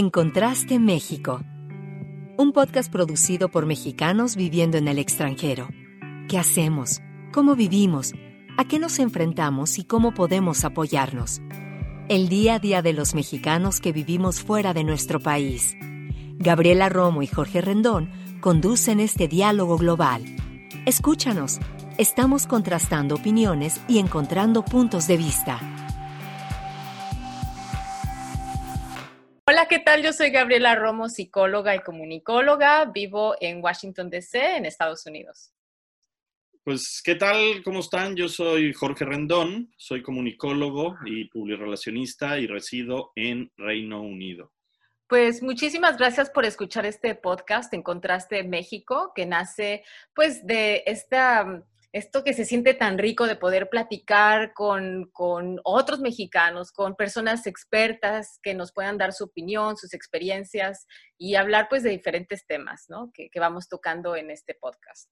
Encontraste México. Un podcast producido por mexicanos viviendo en el extranjero. ¿Qué hacemos? ¿Cómo vivimos? ¿A qué nos enfrentamos y cómo podemos apoyarnos? El día a día de los mexicanos que vivimos fuera de nuestro país. Gabriela Romo y Jorge Rendón conducen este diálogo global. Escúchanos. Estamos contrastando opiniones y encontrando puntos de vista. ¿Qué tal? Yo soy Gabriela Romo, psicóloga y comunicóloga. Vivo en Washington, D.C., en Estados Unidos. Pues, ¿qué tal? ¿Cómo están? Yo soy Jorge Rendón, soy comunicólogo y publirelacionista y resido en Reino Unido. Pues muchísimas gracias por escuchar este podcast en Contraste México, que nace pues de esta esto que se siente tan rico de poder platicar con, otros mexicanos, con personas expertas que nos puedan dar su opinión, sus experiencias y hablar pues de diferentes temas ¿no? que, vamos tocando en este podcast.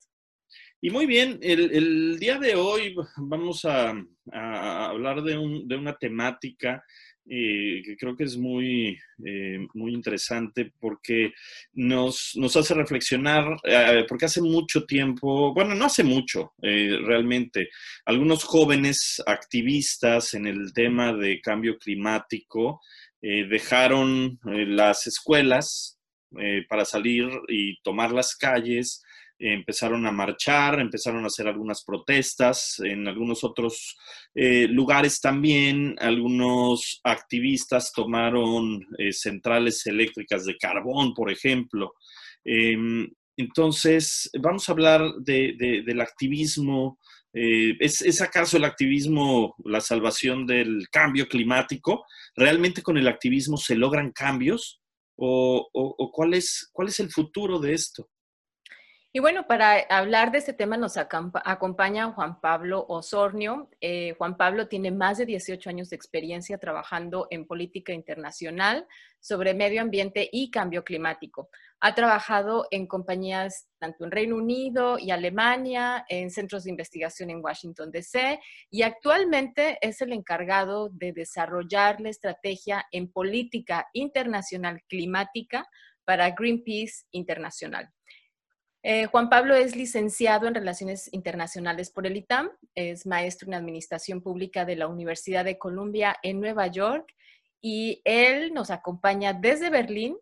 Y muy bien, el, día de hoy vamos a, hablar de, de una temática que creo que es muy, eh, muy interesante porque nos, nos hace reflexionar, eh, porque hace mucho tiempo, bueno, no hace mucho eh, realmente, algunos jóvenes activistas en el tema de cambio climático dejaron las escuelas para salir y tomar las calles empezaron a marchar, empezaron a hacer algunas protestas, en algunos otros eh, lugares también algunos activistas tomaron eh, centrales eléctricas de carbón, por ejemplo. Em, entonces, vamos a hablar del activismo. Eh, ¿es, acaso el activismo la salvación del cambio climático? ¿Realmente con el activismo se logran cambios? ¿O, cuál es el futuro de esto? Y bueno, para hablar de este tema nos acompaña Juan Pablo Osornio. Eh, Juan Pablo tiene más de 18 años de experiencia trabajando en política internacional sobre medio ambiente y cambio climático. Ha trabajado en compañías tanto en Reino Unido y Alemania, en centros de investigación en Washington, D.C. y actualmente es el encargado de desarrollar la estrategia en política internacional climática para Greenpeace Internacional. Eh, Juan Pablo es licenciado en Relaciones Internacionales por el ITAM, es maestro en Administración Pública de la Universidad de Columbia en Nueva York y él nos acompaña desde Berlín,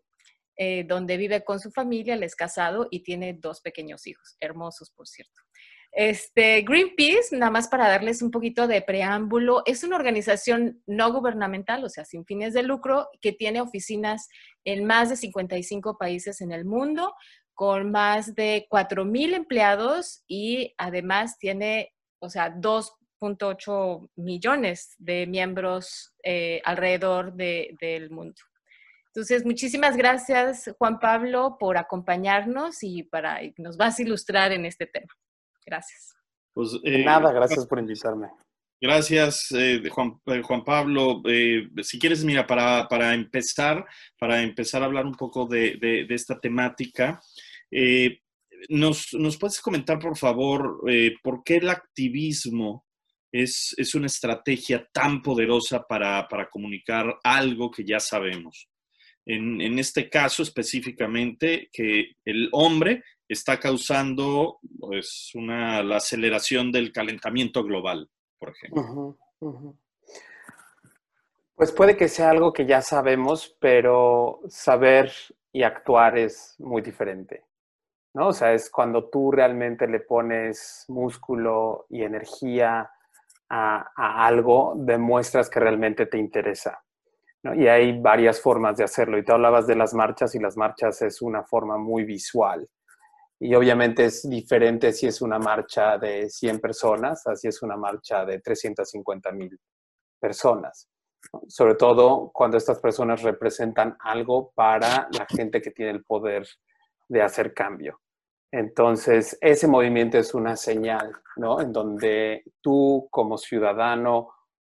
eh, donde vive con su familia, él es casado y tiene dos pequeños hijos, hermosos por cierto. Este, Greenpeace, nada más para darles un poquito de preámbulo, es una organización no gubernamental, o sea, sin fines de lucro, que tiene oficinas en más de 55 países en el mundo, con más de 4.000 empleados y además tiene, o sea, 2.8 millones de miembros eh, alrededor del mundo. Entonces, muchísimas gracias, Juan Pablo, por acompañarnos y para nos vas a ilustrar en este tema. Gracias. Pues, eh, Nada, gracias por invitarme. Gracias, eh, Juan, Juan, Pablo. si quieres, mira, para, para, empezar, para empezar a hablar un poco de, de esta temática, eh, ¿nos, puedes comentar, por favor, eh, por qué el activismo es, una estrategia tan poderosa para, comunicar algo que ya sabemos? En, este caso específicamente, que el hombre está causando pues, una, la aceleración del calentamiento global, por ejemplo. Pues puede que sea algo que ya sabemos, pero saber y actuar es muy diferente. ¿no? O sea, es cuando tú realmente le pones músculo y energía a, algo, demuestras que realmente te interesa. Y hay varias formas de hacerlo. Y te hablabas de las marchas y las marchas es una forma muy visual. Y obviamente es diferente si es una marcha de 100 personas, así es una marcha de 350 mil personas. Sobre todo cuando estas personas representan algo para la gente que tiene el poder de hacer cambio. Entonces, ese movimiento es una señal, ¿no? En donde tú como ciudadano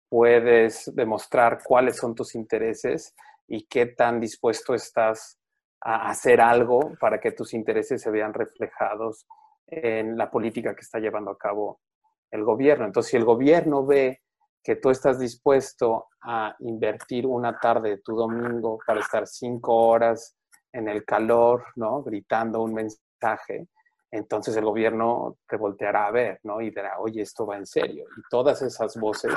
puedes demostrar cuáles son tus intereses y qué tan dispuesto estás a hacer algo para que tus intereses se vean reflejados en la política que está llevando a cabo el gobierno. Entonces, si el gobierno ve que tú estás dispuesto a invertir una tarde de tu domingo para estar cinco horas en el calor, ¿no? Gritando un mensaje, entonces el gobierno te volteará a ver, ¿no? Y dirá, oye, esto va en serio. Y todas esas voces,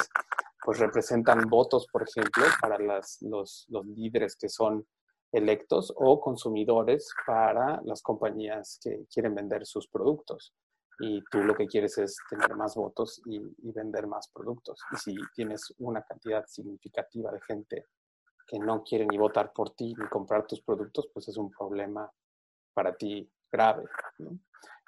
pues representan votos, por ejemplo, para las, los, los líderes que son electos o consumidores para las compañías que quieren vender sus productos y tú lo que quieres es tener más votos y, vender más productos. Y si tienes una cantidad significativa de gente que no quiere ni votar por ti ni comprar tus productos, pues es un problema para ti grave.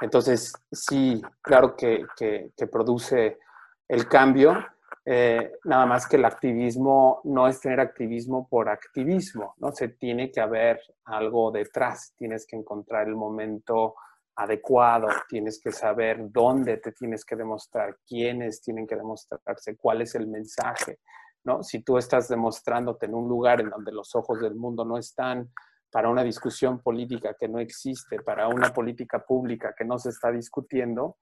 Entonces, sí, claro que, que, produce el cambio, eh, nada más que el activismo no es tener activismo por activismo, ¿no? Se tiene que haber algo detrás, tienes que encontrar el momento adecuado, tienes que saber dónde te tienes que demostrar, quiénes tienen que demostrarse, cuál es el mensaje, ¿no? Si tú estás demostrándote en un lugar en donde los ojos del mundo no están para una discusión política que no existe, para una política pública que no se está discutiendo,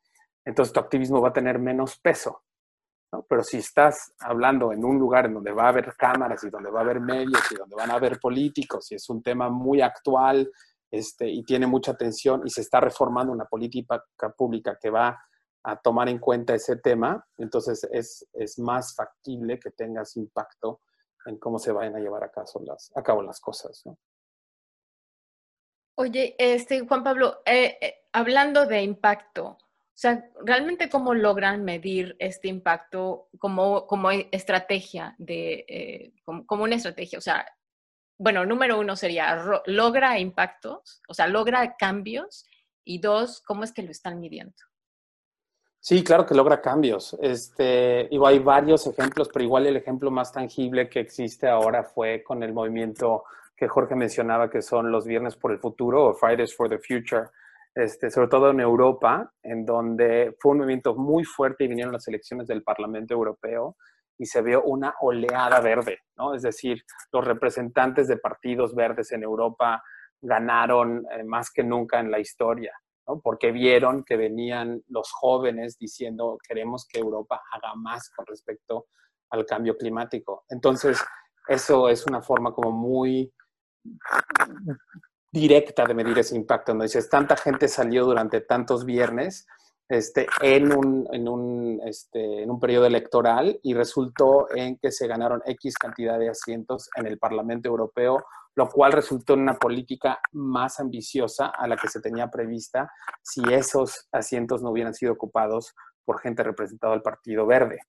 entonces tu activismo va a tener menos peso. Pero si estás hablando en un lugar en donde va a haber cámaras y donde va a haber medios y donde van a haber políticos y es un tema muy actual este, y tiene mucha atención y se está reformando una política pública que va a tomar en cuenta ese tema, entonces es, es más factible que tengas impacto en cómo se vayan a llevar a, las, cabo las cosas. Oye, este, Juan Pablo, eh, eh, hablando de impacto, o sea, ¿realmente cómo logran medir este impacto como, como estrategia, de, eh, como, una estrategia? O sea, bueno, número uno sería, ¿logra impactos? O sea, ¿logra cambios? Y dos, ¿cómo es que lo están midiendo? Sí, claro que logra cambios. Este, igual hay varios ejemplos, pero igual el ejemplo más tangible que existe ahora fue con el movimiento que Jorge mencionaba, que son los Viernes por el Futuro o Fridays for the Future, este, sobre todo en Europa, en donde fue un movimiento muy fuerte y vinieron las elecciones del Parlamento Europeo y se vio una oleada verde, ¿no? Es decir, los representantes de partidos verdes en Europa ganaron eh, más que nunca en la historia. Porque vieron que venían los jóvenes diciendo queremos que Europa haga más con respecto al cambio climático. Entonces, eso es una forma como muy directa de medir ese impacto, ¿no? Dices, tanta gente salió durante tantos viernes, este, en, un, en, un, este, en un periodo electoral y resultó en que se ganaron X cantidad de asientos en el Parlamento Europeo, lo cual resultó en una política más ambiciosa a la que se tenía prevista si esos asientos no hubieran sido ocupados por gente representada del Partido Verde,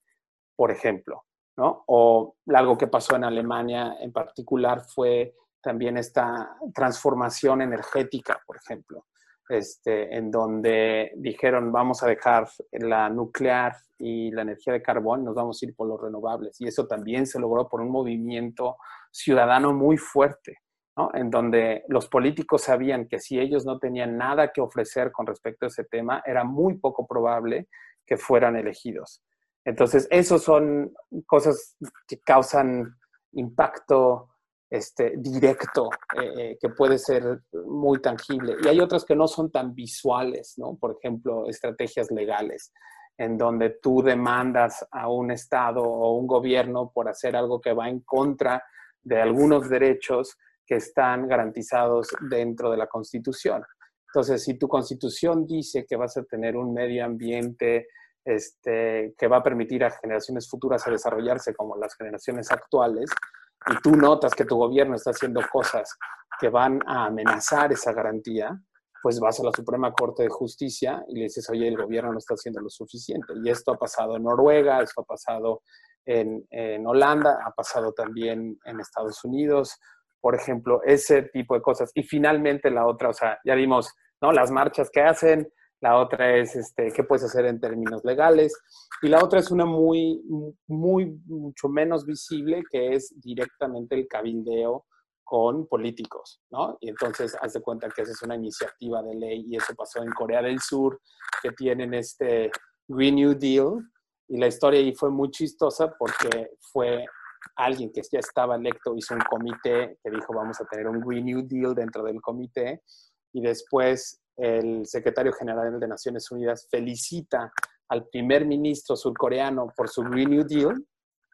por ejemplo. ¿no? O algo que pasó en Alemania en particular fue también esta transformación energética, por ejemplo este, en donde dijeron vamos a dejar la nuclear y la energía de carbón, nos vamos a ir por los renovables. Y eso también se logró por un movimiento ciudadano muy fuerte, ¿no? en donde los políticos sabían que si ellos no tenían nada que ofrecer con respecto a ese tema, era muy poco probable que fueran elegidos. Entonces, esos son cosas que causan impacto este, directo, eh, eh, que puede ser muy tangible. Y hay otras que no son tan visuales, ¿no? Por ejemplo, estrategias legales, en donde tú demandas a un Estado o un gobierno por hacer algo que va en contra de algunos derechos que están garantizados dentro de la Constitución. Entonces, si tu Constitución dice que vas a tener un medio ambiente este, que va a permitir a generaciones futuras a desarrollarse como las generaciones actuales, y tú notas que tu gobierno está haciendo cosas que van a amenazar esa garantía, pues vas a la Suprema Corte de Justicia y le dices, oye, el gobierno no está haciendo lo suficiente. Y esto ha pasado en Noruega, esto ha pasado en, en Holanda, ha pasado también en Estados Unidos, por ejemplo, ese tipo de cosas. Y finalmente la otra, o sea, ya vimos, ¿no? Las marchas que hacen, la otra es este, qué puedes hacer en términos legales, y la otra es una muy, muy, mucho menos visible, que es directamente el cabildeo con políticos, ¿no? Y entonces, haz de cuenta que esa es una iniciativa de ley, y eso pasó en Corea del Sur, que tienen este Green New Deal, y la historia ahí fue muy chistosa porque fue alguien que ya estaba electo, hizo un comité que dijo, vamos a tener un Green New Deal dentro del comité, y después el secretario general de Naciones Unidas felicita al primer ministro surcoreano por su Green New Deal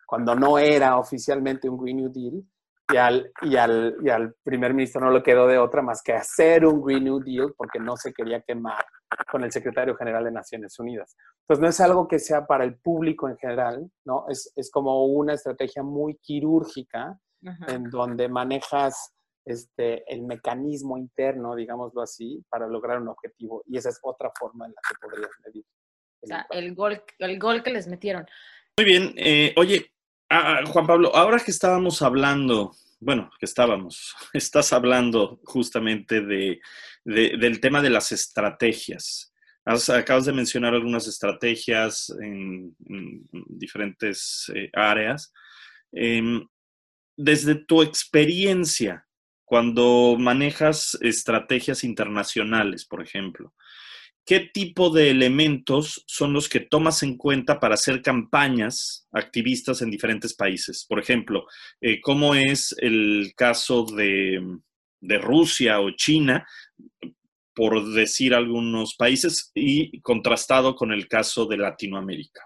cuando no era oficialmente un Green New Deal, y al, y, al, y al primer ministro no le quedó de otra más que hacer un Green New Deal porque no se quería quemar con el secretario general de Naciones Unidas. Entonces, no es algo que sea para el público en general, ¿no? Es, es como una estrategia muy quirúrgica en donde manejas este, el mecanismo interno, digámoslo así, para lograr un objetivo. Y esa es otra forma en la que podrías medir. El, o sea, el, gol, el gol que les metieron. Muy bien. Eh, oye, ah, Juan Pablo, ahora que estábamos hablando, bueno, que estábamos, estás hablando justamente de, de, del tema de las estrategias. acabas de mencionar algunas estrategias en, en diferentes eh, áreas. Eh, desde tu experiencia, cuando manejas estrategias internacionales, por ejemplo, ¿qué tipo de elementos son los que tomas en cuenta para hacer campañas activistas en diferentes países? Por ejemplo, eh, ¿cómo es el caso de, Rusia o China? por decir algunos países, y contrastado con el caso de Latinoamérica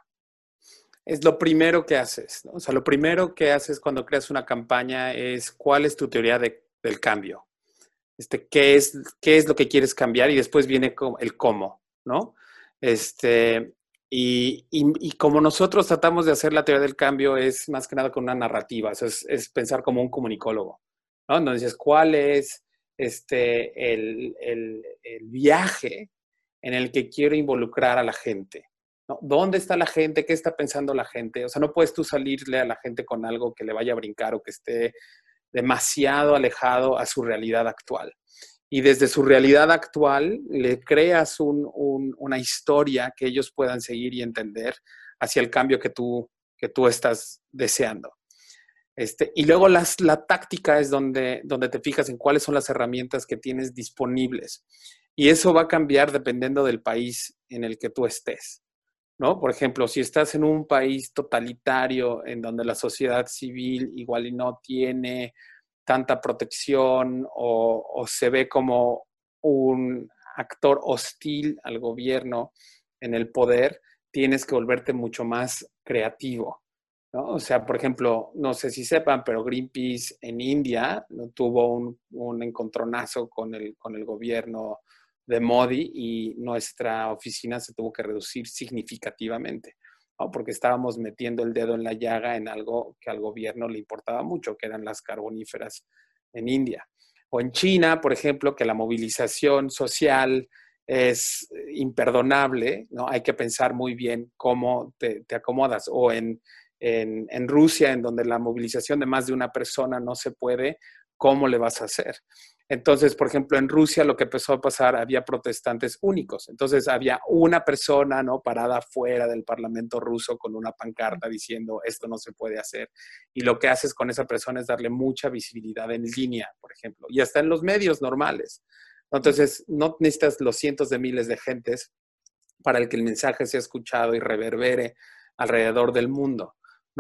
es lo primero que haces. O sea, lo primero que haces cuando creas una campaña es cuál es tu teoría de, del cambio. Este, ¿qué, es, ¿Qué es lo que quieres cambiar? Y después viene el cómo, ¿no? Este, y, y, como nosotros tratamos de hacer la teoría del cambio es más que nada con una narrativa, es, pensar como un comunicólogo, ¿no? Entonces, ¿cuál es este, el, el, el viaje en el que quiero involucrar a la gente? ¿Dónde está la gente? ¿Qué está pensando la gente? O sea, no puedes tú salirle a la gente con algo que le vaya a brincar o que esté demasiado alejado a su realidad actual. Y desde su realidad actual le creas una historia que ellos puedan seguir y entender hacia el cambio que tú, que tú estás deseando. Este, y luego las, la táctica es donde, donde te fijas en cuáles son las herramientas que tienes disponibles. Y eso va a cambiar dependiendo del país en el que tú estés. ¿No? Por ejemplo, si estás en un país totalitario en donde la sociedad civil igual y no tiene tanta protección o, se ve como un actor hostil al gobierno en el poder, tienes que volverte mucho más creativo. ¿no? O sea, por ejemplo, no sé si sepan, pero Greenpeace en India tuvo un, un encontronazo con el, con el gobierno de Modi y nuestra oficina se tuvo que reducir significativamente, porque estábamos metiendo el dedo en la llaga en algo que al gobierno le importaba mucho, que eran las carboníferas en India. O en China, por ejemplo, que la movilización social es imperdonable, ¿no? Hay que pensar muy bien cómo te, acomodas. O en, en Rusia, en donde la movilización de más de una persona no se puede, ¿cómo le vas a hacer? Entonces, por ejemplo, en Rusia lo que empezó a pasar, había protestantes únicos. Entonces, había una persona, ¿no? Parada fuera del Parlamento ruso con una pancarta diciendo, esto no se puede hacer. Y lo que haces con esa persona es darle mucha visibilidad en línea, por ejemplo, y hasta en los medios normales. Entonces, no necesitas los cientos de miles de gentes para el que el mensaje sea escuchado y reverbere alrededor del mundo.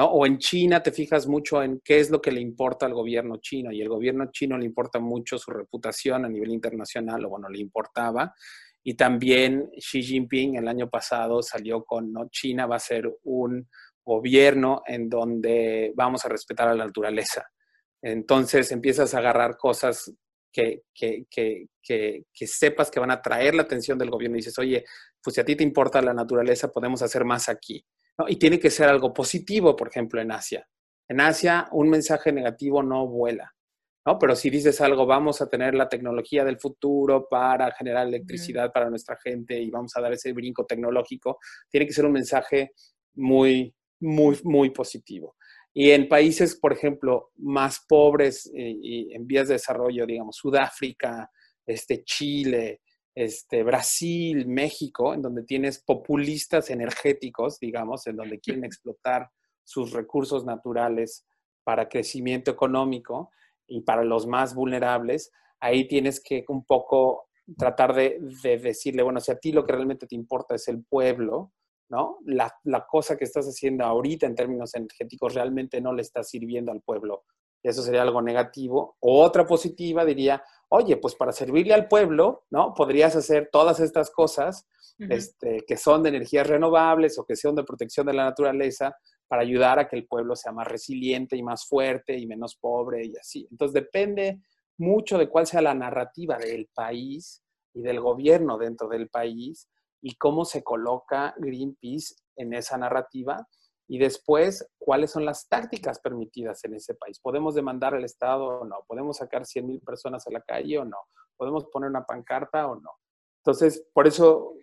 O en China te fijas mucho en qué es lo que le importa al gobierno chino y el gobierno chino le importa mucho su reputación a nivel internacional, o bueno, le importaba. Y también Xi Jinping el año pasado salió con, ¿no? China va a ser un gobierno en donde vamos a respetar a la naturaleza. Entonces empiezas a agarrar cosas que, que, que, que, sepas que van a traer la atención del gobierno y dices, oye, pues si a ti te importa la naturaleza, podemos hacer más aquí. Y tiene que ser algo positivo, por ejemplo, en Asia. En Asia, un mensaje negativo no vuela. ¿no? Pero si dices algo, vamos a tener la tecnología del futuro para generar electricidad para nuestra gente y vamos a dar ese brinco tecnológico, tiene que ser un mensaje muy, muy, muy positivo. Y en países, por ejemplo, más pobres eh, y en vías de desarrollo, digamos, Sudáfrica, este, Chile, este, Brasil, México, en donde tienes populistas energéticos, digamos, en donde quieren explotar sus recursos naturales para crecimiento económico y para los más vulnerables, ahí tienes que un poco tratar de, decirle, bueno, si a ti lo que realmente te importa es el pueblo, ¿no? La, la, cosa que estás haciendo ahorita en términos energéticos realmente no le está sirviendo al pueblo. Eso sería algo negativo. O otra positiva diría, oye, pues para servirle al pueblo, ¿no? Podrías hacer todas estas cosas este, que son de energías renovables o que son de protección de la naturaleza, para ayudar a que el pueblo sea más resiliente y más fuerte y menos pobre y así. Entonces depende mucho de cuál sea la narrativa del país y del gobierno dentro del país y cómo se coloca Greenpeace en esa narrativa y después cuáles son las tácticas permitidas en ese país. ¿Podemos demandar al Estado o no? ¿Podemos sacar 100 mil personas a la calle o no? ¿Podemos poner una pancarta o no? Entonces, por eso,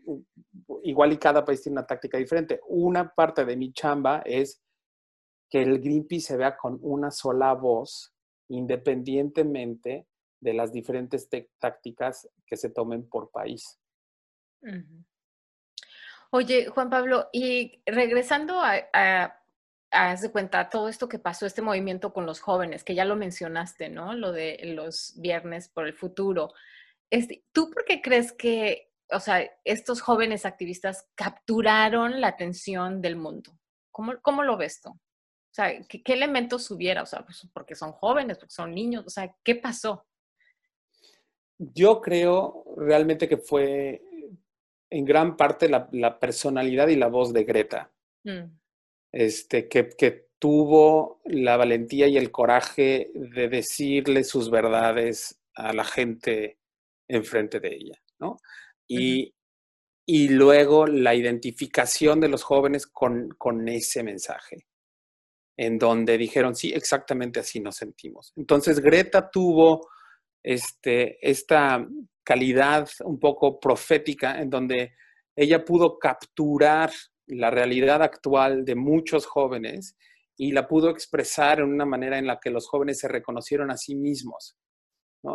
igual y cada país tiene una táctica diferente. Una parte de mi chamba es que el Greenpeace se vea con una sola voz, independientemente de las diferentes tácticas que se tomen por país. Oye, Juan Pablo, y regresando a, a, de cuenta todo esto que pasó, este movimiento con los jóvenes, que ya lo mencionaste, ¿no? Lo de los viernes por el futuro. Este, ¿Tú por qué crees que, o sea, estos jóvenes activistas capturaron la atención del mundo? ¿Cómo, cómo lo ves tú? O sea, ¿qué, elementos hubiera? O sea, pues, porque son jóvenes, porque son niños, o sea, ¿qué pasó? Yo creo realmente que fue en gran parte la, personalidad y la voz de Greta, mm. este, que, que, tuvo la valentía y el coraje de decirle sus verdades a la gente enfrente de ella, ¿no? Y, y luego la identificación de los jóvenes con, con ese mensaje, en donde dijeron, sí, exactamente así nos sentimos. Entonces Greta tuvo este, esta calidad un poco profética en donde ella pudo capturar la realidad actual de muchos jóvenes y la pudo expresar en una manera en la que los jóvenes se reconocieron a sí mismos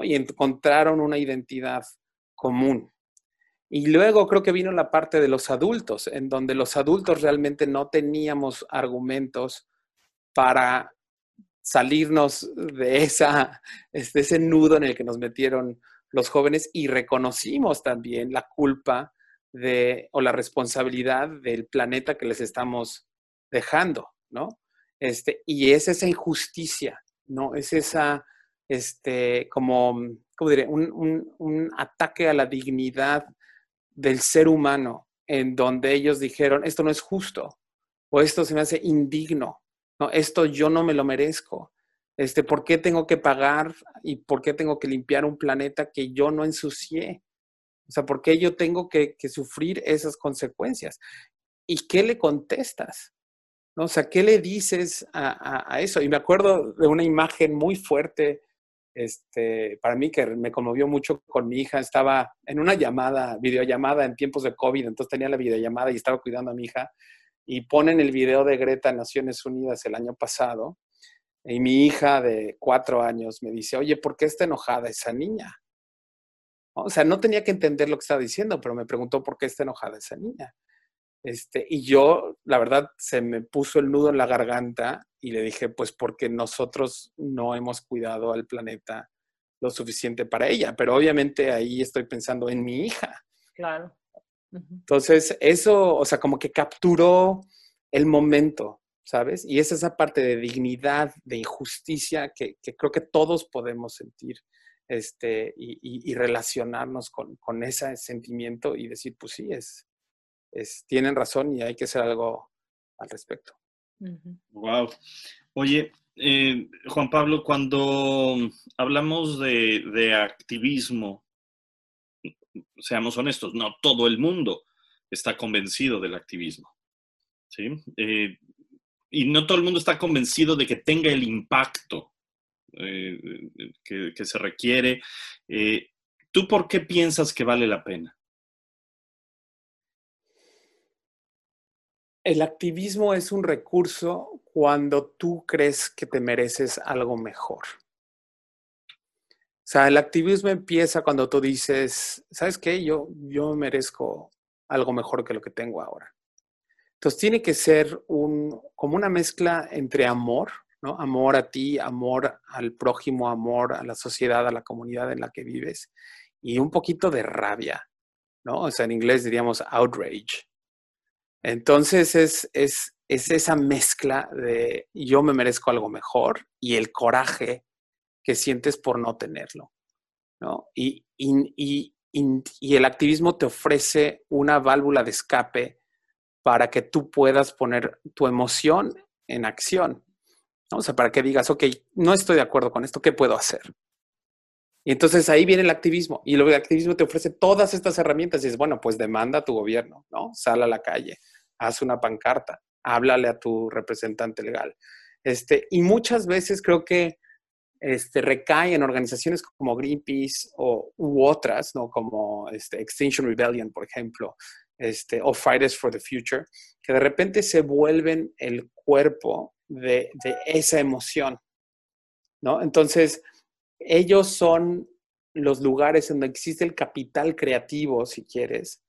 y encontraron una identidad común. Y luego creo que vino la parte de los adultos, en donde los adultos realmente no teníamos argumentos para salirnos de esa, este, ese nudo en el que nos metieron los jóvenes y reconocimos también la culpa de, o la responsabilidad del planeta que les estamos dejando, ¿no? Este, y es esa injusticia, ¿no? Es esa, este, como, ¿cómo diré? Un, un ataque a la dignidad del ser humano en donde ellos dijeron, esto no es justo, o esto se me hace indigno, no, esto yo no me lo merezco. Este, ¿Por qué tengo que pagar y por qué tengo que limpiar un planeta que yo no ensucié? O sea, ¿por qué yo tengo que, sufrir esas consecuencias? ¿Y qué le contestas? ¿No? O sea, ¿qué le dices a, a, eso? Y me acuerdo de una imagen muy fuerte, este, para mí que me conmovió mucho con mi hija. Estaba en una llamada, videollamada en tiempos de COVID, entonces tenía la videollamada y estaba cuidando a mi hija. Y ponen el video de Greta en Naciones Unidas el año pasado y mi hija de cuatro años me dice, oye, ¿por qué está enojada esa niña? O sea, no tenía que entender lo que estaba diciendo, pero me preguntó por qué está enojada esa niña. Este, y yo, la verdad, se me puso el nudo en la garganta y le dije, pues porque nosotros no hemos cuidado al planeta lo suficiente para ella, pero obviamente ahí estoy pensando en mi hija. Claro. Entonces, eso, o sea, como que capturó el momento, ¿sabes? Y es esa parte de dignidad, de injusticia que, creo que todos podemos sentir este, y, relacionarnos con, ese sentimiento y decir, pues sí, es, es, tienen razón y hay que hacer algo al respecto. Wow. Oye, eh, Juan Pablo, cuando hablamos de, activismo, seamos honestos, no todo el mundo está convencido del activismo. ¿sí? Eh, y no todo el mundo está convencido de que tenga el impacto eh, que, se requiere. Eh, ¿Tú por qué piensas que vale la pena? El activismo es un recurso cuando tú crees que te mereces algo mejor. O sea, el activismo empieza cuando tú dices, ¿sabes qué? Yo, yo merezco algo mejor que lo que tengo ahora. Entonces tiene que ser un, como una mezcla entre amor, ¿no? Amor a ti, amor al prójimo, amor a la sociedad, a la comunidad en la que vives y un poquito de rabia, ¿no? O sea, en inglés diríamos outrage. Entonces es, es, es esa mezcla de yo me merezco algo mejor y el coraje que sientes por no tenerlo, ¿no? Y, y, y, y el activismo te ofrece una válvula de escape para que tú puedas poner tu emoción en acción. O sea, para que digas, ok, no estoy de acuerdo con esto, ¿qué puedo hacer? Y entonces ahí viene el activismo. Y el activismo te ofrece todas estas herramientas. Y es, bueno, pues demanda a tu gobierno, ¿no? Sal a la calle, haz una pancarta, háblale a tu representante legal. Este, y muchas veces creo que este, recae en organizaciones como Greenpeace o, u otras, ¿no? como este, Extinction Rebellion, por ejemplo, este, o Fridays for the Future, que de repente se vuelven el cuerpo de, esa emoción. ¿no? Entonces, ellos son los lugares donde existe el capital creativo, si quieres,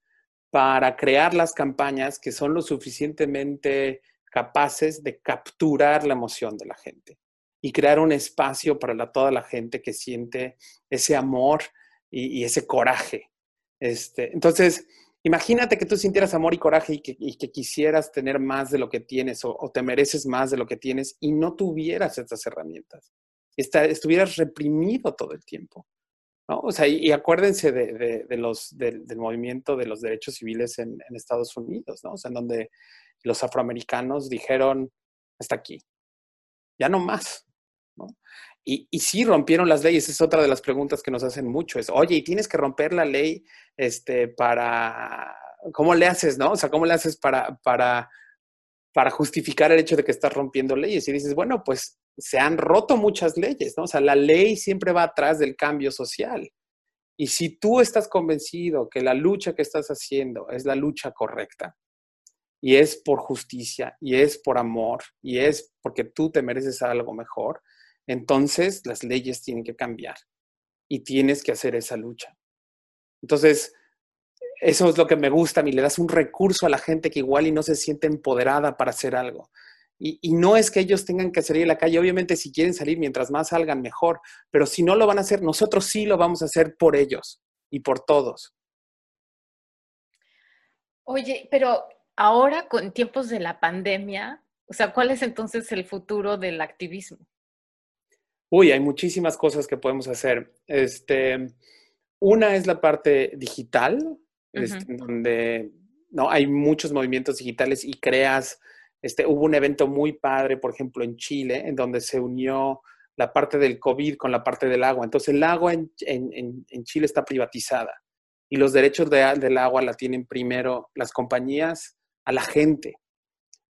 para crear las campañas que son lo suficientemente capaces de capturar la emoción de la gente y crear un espacio para toda la gente que siente ese amor y, ese coraje. Este, entonces, imagínate que tú sintieras amor y coraje y que, quisieras tener más de lo que tienes o, te mereces más de lo que tienes y no tuvieras estas herramientas. estuvieras reprimido todo el tiempo. ¿no? O sea, y, acuérdense de, los, del movimiento de los derechos civiles en, en, Estados Unidos, ¿no? O sea, en donde los afroamericanos dijeron, hasta aquí, ya no más. ¿no? Y, sí rompieron las leyes, es otra de las preguntas que nos hacen mucho, es, oye, y tienes que romper la ley este, para, ¿cómo le haces, no? O sea, ¿cómo le haces para, para, para justificar el hecho de que estás rompiendo leyes? Y dices, bueno, pues se han roto muchas leyes, ¿no? O sea, la ley siempre va atrás del cambio social. Y si tú estás convencido que la lucha que estás haciendo es la lucha correcta, y es por justicia, y es por amor, y es porque tú te mereces algo mejor, entonces las leyes tienen que cambiar y tienes que hacer esa lucha. Entonces, eso es lo que me gusta a mí, le das un recurso a la gente que igual y no se siente empoderada para hacer algo. Y, no es que ellos tengan que salir a la calle, obviamente si quieren salir, mientras más salgan, mejor, pero si no lo van a hacer, nosotros sí lo vamos a hacer por ellos y por todos. Oye, pero ahora con tiempos de la pandemia, o sea, ¿cuál es entonces el futuro del activismo? Uy, hay muchísimas cosas que podemos hacer. Este, una es la parte digital, este, donde no hay muchos movimientos digitales y creas. Este, hubo un evento muy padre, por ejemplo, en Chile, en donde se unió la parte del COVID con la parte del agua. Entonces, el agua en, Chile está privatizada y los derechos del agua la tienen primero las compañías a la gente.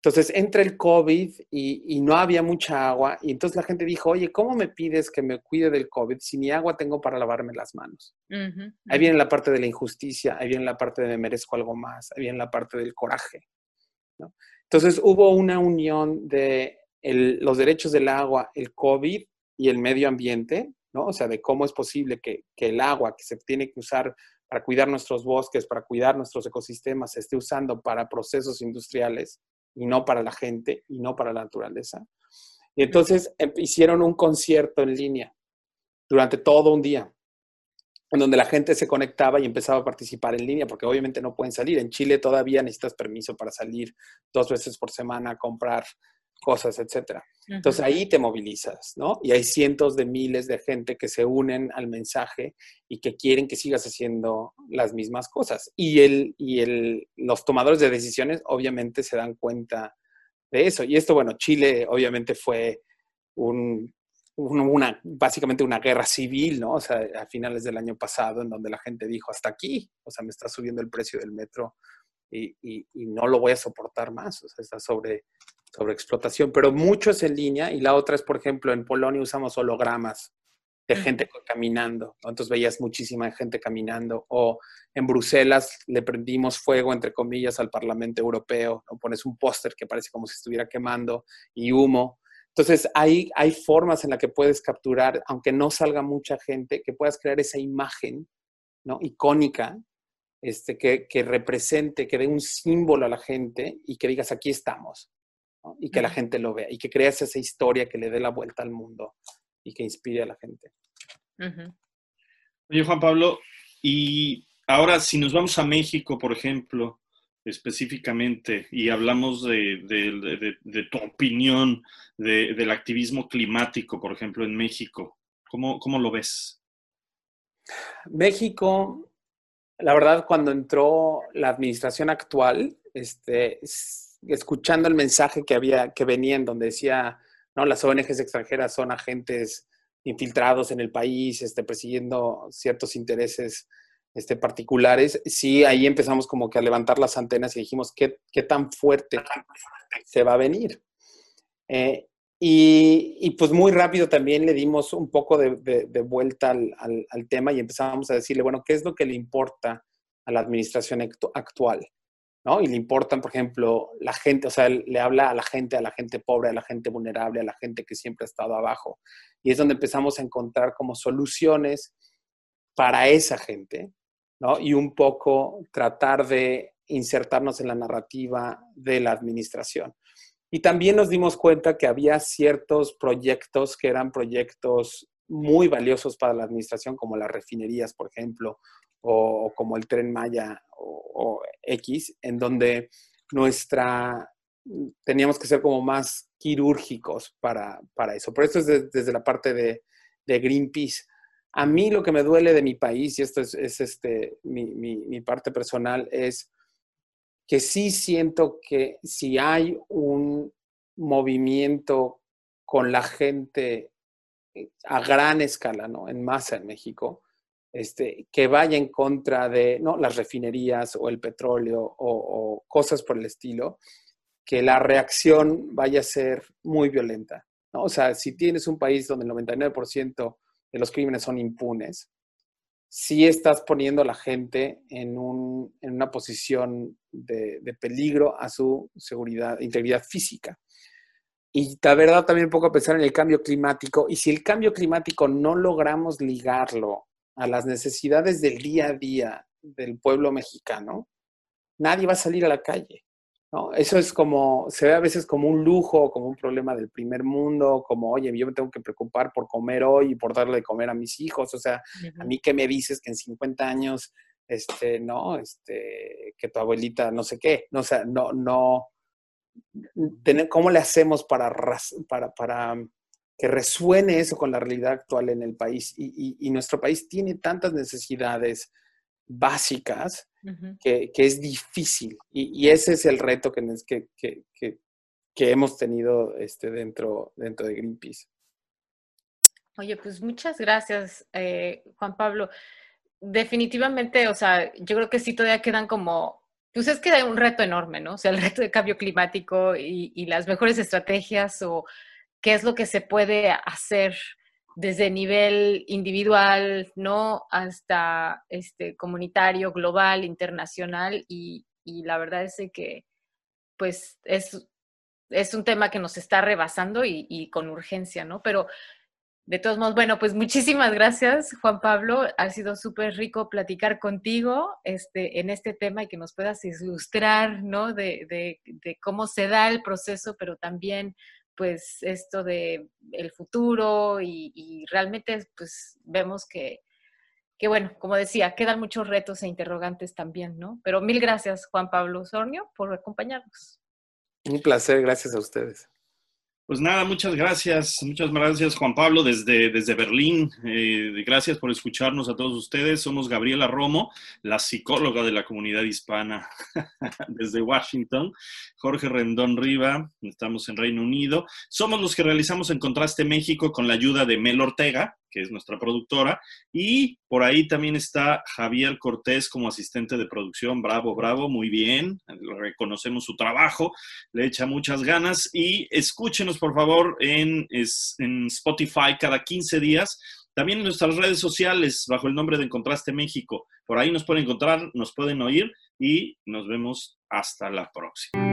Entonces entra el COVID y, no había mucha agua y entonces la gente dijo, oye, ¿cómo me pides que me cuide del COVID si ni agua tengo para lavarme las manos? Ahí viene la parte de la injusticia, ahí viene la parte de me merezco algo más, ahí viene la parte del coraje. Entonces hubo una unión de los derechos del agua, el COVID y el medio ambiente, ¿no? O sea, de cómo es posible que, que el agua que se tiene que usar para cuidar nuestros bosques, para cuidar nuestros ecosistemas, se esté usando para procesos industriales y no para la gente y no para la naturaleza. Y entonces em, hicieron un concierto en línea durante todo un día, en donde la gente se conectaba y empezaba a participar en línea, porque obviamente no pueden salir. En Chile todavía necesitas permiso para salir dos veces por semana a comprar cosas, etcétera. Entonces ahí te movilizas, ¿no? Y hay cientos de miles de gente que se unen al mensaje y que quieren que sigas haciendo las mismas cosas. Y, el, y el, los tomadores de decisiones obviamente se dan cuenta de eso. Y esto, bueno, Chile obviamente fue un, una, básicamente una guerra civil, ¿no? O sea, a finales del año pasado, en donde la gente dijo, hasta aquí, o sea, me está subiendo el precio del metro y, y, y no lo voy a soportar más, o sea, está sobre sobre explotación, pero mucho es en línea y la otra es, por ejemplo, en Polonia usamos hologramas de gente caminando, entonces veías muchísima gente caminando, o en Bruselas le prendimos fuego, entre comillas, al Parlamento Europeo, o pones un póster que parece como si estuviera quemando y humo. Entonces, hay, hay formas en las que puedes capturar, aunque no salga mucha gente, que puedas crear esa imagen ¿no? icónica este, que, que represente, que dé un símbolo a la gente y que digas, aquí estamos y que la gente lo vea y que creas esa historia que le dé la vuelta al mundo y que inspire a la gente. Oye, Juan Pablo, y ahora si nos vamos a México, por ejemplo, específicamente, y hablamos de, tu opinión del activismo climático, por ejemplo, en México, ¿cómo, cómo lo ves? México, la verdad, cuando entró la administración actual, este, escuchando el mensaje que había, que venía en donde decía, no, las ONGs extranjeras son agentes infiltrados en el país, este, persiguiendo ciertos intereses este, particulares, sí, ahí empezamos como que a levantar las antenas y dijimos, ¿qué, qué tan fuerte se va a venir? Eh, y, pues muy rápido también le dimos un poco de, de, vuelta al, al, tema y empezamos a decirle, bueno, ¿qué es lo que le importa a la administración actual? ¿no? Y le importan, por ejemplo, la gente, o sea, le habla a la gente, a la gente pobre, a la gente vulnerable, a la gente que siempre ha estado abajo. Y es donde empezamos a encontrar como soluciones para esa gente, ¿no? Y un poco tratar de insertarnos en la narrativa de la administración. Y también nos dimos cuenta que había ciertos proyectos que eran proyectos muy valiosos para la administración, como las refinerías, por ejemplo, o, como el tren Maya o, X, en donde nuestra teníamos que ser como más quirúrgicos para, para eso. Por eso es desde la parte de, Greenpeace. A mí lo que me duele de mi país, y esto es, es este, mi, mi parte personal, es que sí siento que si hay un movimiento con la gente eh, a gran escala, ¿no? En masa en México, este, que vaya en contra de ¿no? las refinerías o el petróleo o, cosas por el estilo, que la reacción vaya a ser muy violenta. ¿no? O sea, si tienes un país donde el 99% de los crímenes son impunes, sí estás poniendo a la gente en, un, en una posición de, peligro a su seguridad, integridad física. Y la verdad también un poco pensar en el cambio climático. Y si el cambio climático no logramos ligarlo a las necesidades del día a día del pueblo mexicano, nadie va a salir a la calle. ¿No? Eso es como, se ve a veces como un lujo, como un problema del primer mundo, como, oye, yo me tengo que preocupar por comer hoy y por darle de comer a mis hijos. O sea, a mí qué me dices que en 50 años, este, no, este, que tu abuelita no sé qué, no, o sea, no, no, tener, ¿cómo le hacemos para, para, para que resuene eso con la realidad actual en el país? Y, y, nuestro país tiene tantas necesidades básicas que, que, es difícil. Y, y, ese es el reto que, que, que, que hemos tenido este, dentro, dentro de Greenpeace. Oye, pues muchas gracias, eh, Juan Pablo. Definitivamente, o sea, yo creo que sí todavía quedan como, pues es que hay un reto enorme, ¿no? O sea, el reto de cambio climático y, y las mejores estrategias o qué es lo que se puede hacer desde nivel individual, ¿no? Hasta este, comunitario, global, internacional, y, y la verdad es que, pues, es, es un tema que nos está rebasando y, y, con urgencia, ¿no? Pero, de todos modos, bueno, pues muchísimas gracias, Juan Pablo. Ha sido súper rico platicar contigo este, en este tema y que nos puedas ilustrar, ¿no? De, de, de cómo se da el proceso, pero también pues esto de el futuro y, realmente pues vemos que, que, bueno, como decía, quedan muchos retos e interrogantes también, ¿no? Pero mil gracias, Juan Pablo Sornio, por acompañarnos. Un placer, gracias a ustedes. Pues nada, muchas gracias, muchas gracias Juan Pablo desde, desde Berlín. Eh, gracias por escucharnos a todos ustedes. Somos Gabriela Romo, la psicóloga de la comunidad hispana desde Washington. Jorge Rendón Riva, estamos en Reino Unido. Somos los que realizamos en Contraste México con la ayuda de Mel Ortega, que es nuestra productora, y por ahí también está Javier Cortés como asistente de producción. Bravo, bravo, muy bien. Reconocemos su trabajo, le echa muchas ganas y escúchenos por favor en, en Spotify cada 15 días. También en nuestras redes sociales bajo el nombre de Encontraste México. Por ahí nos pueden encontrar, nos pueden oír y nos vemos hasta la próxima.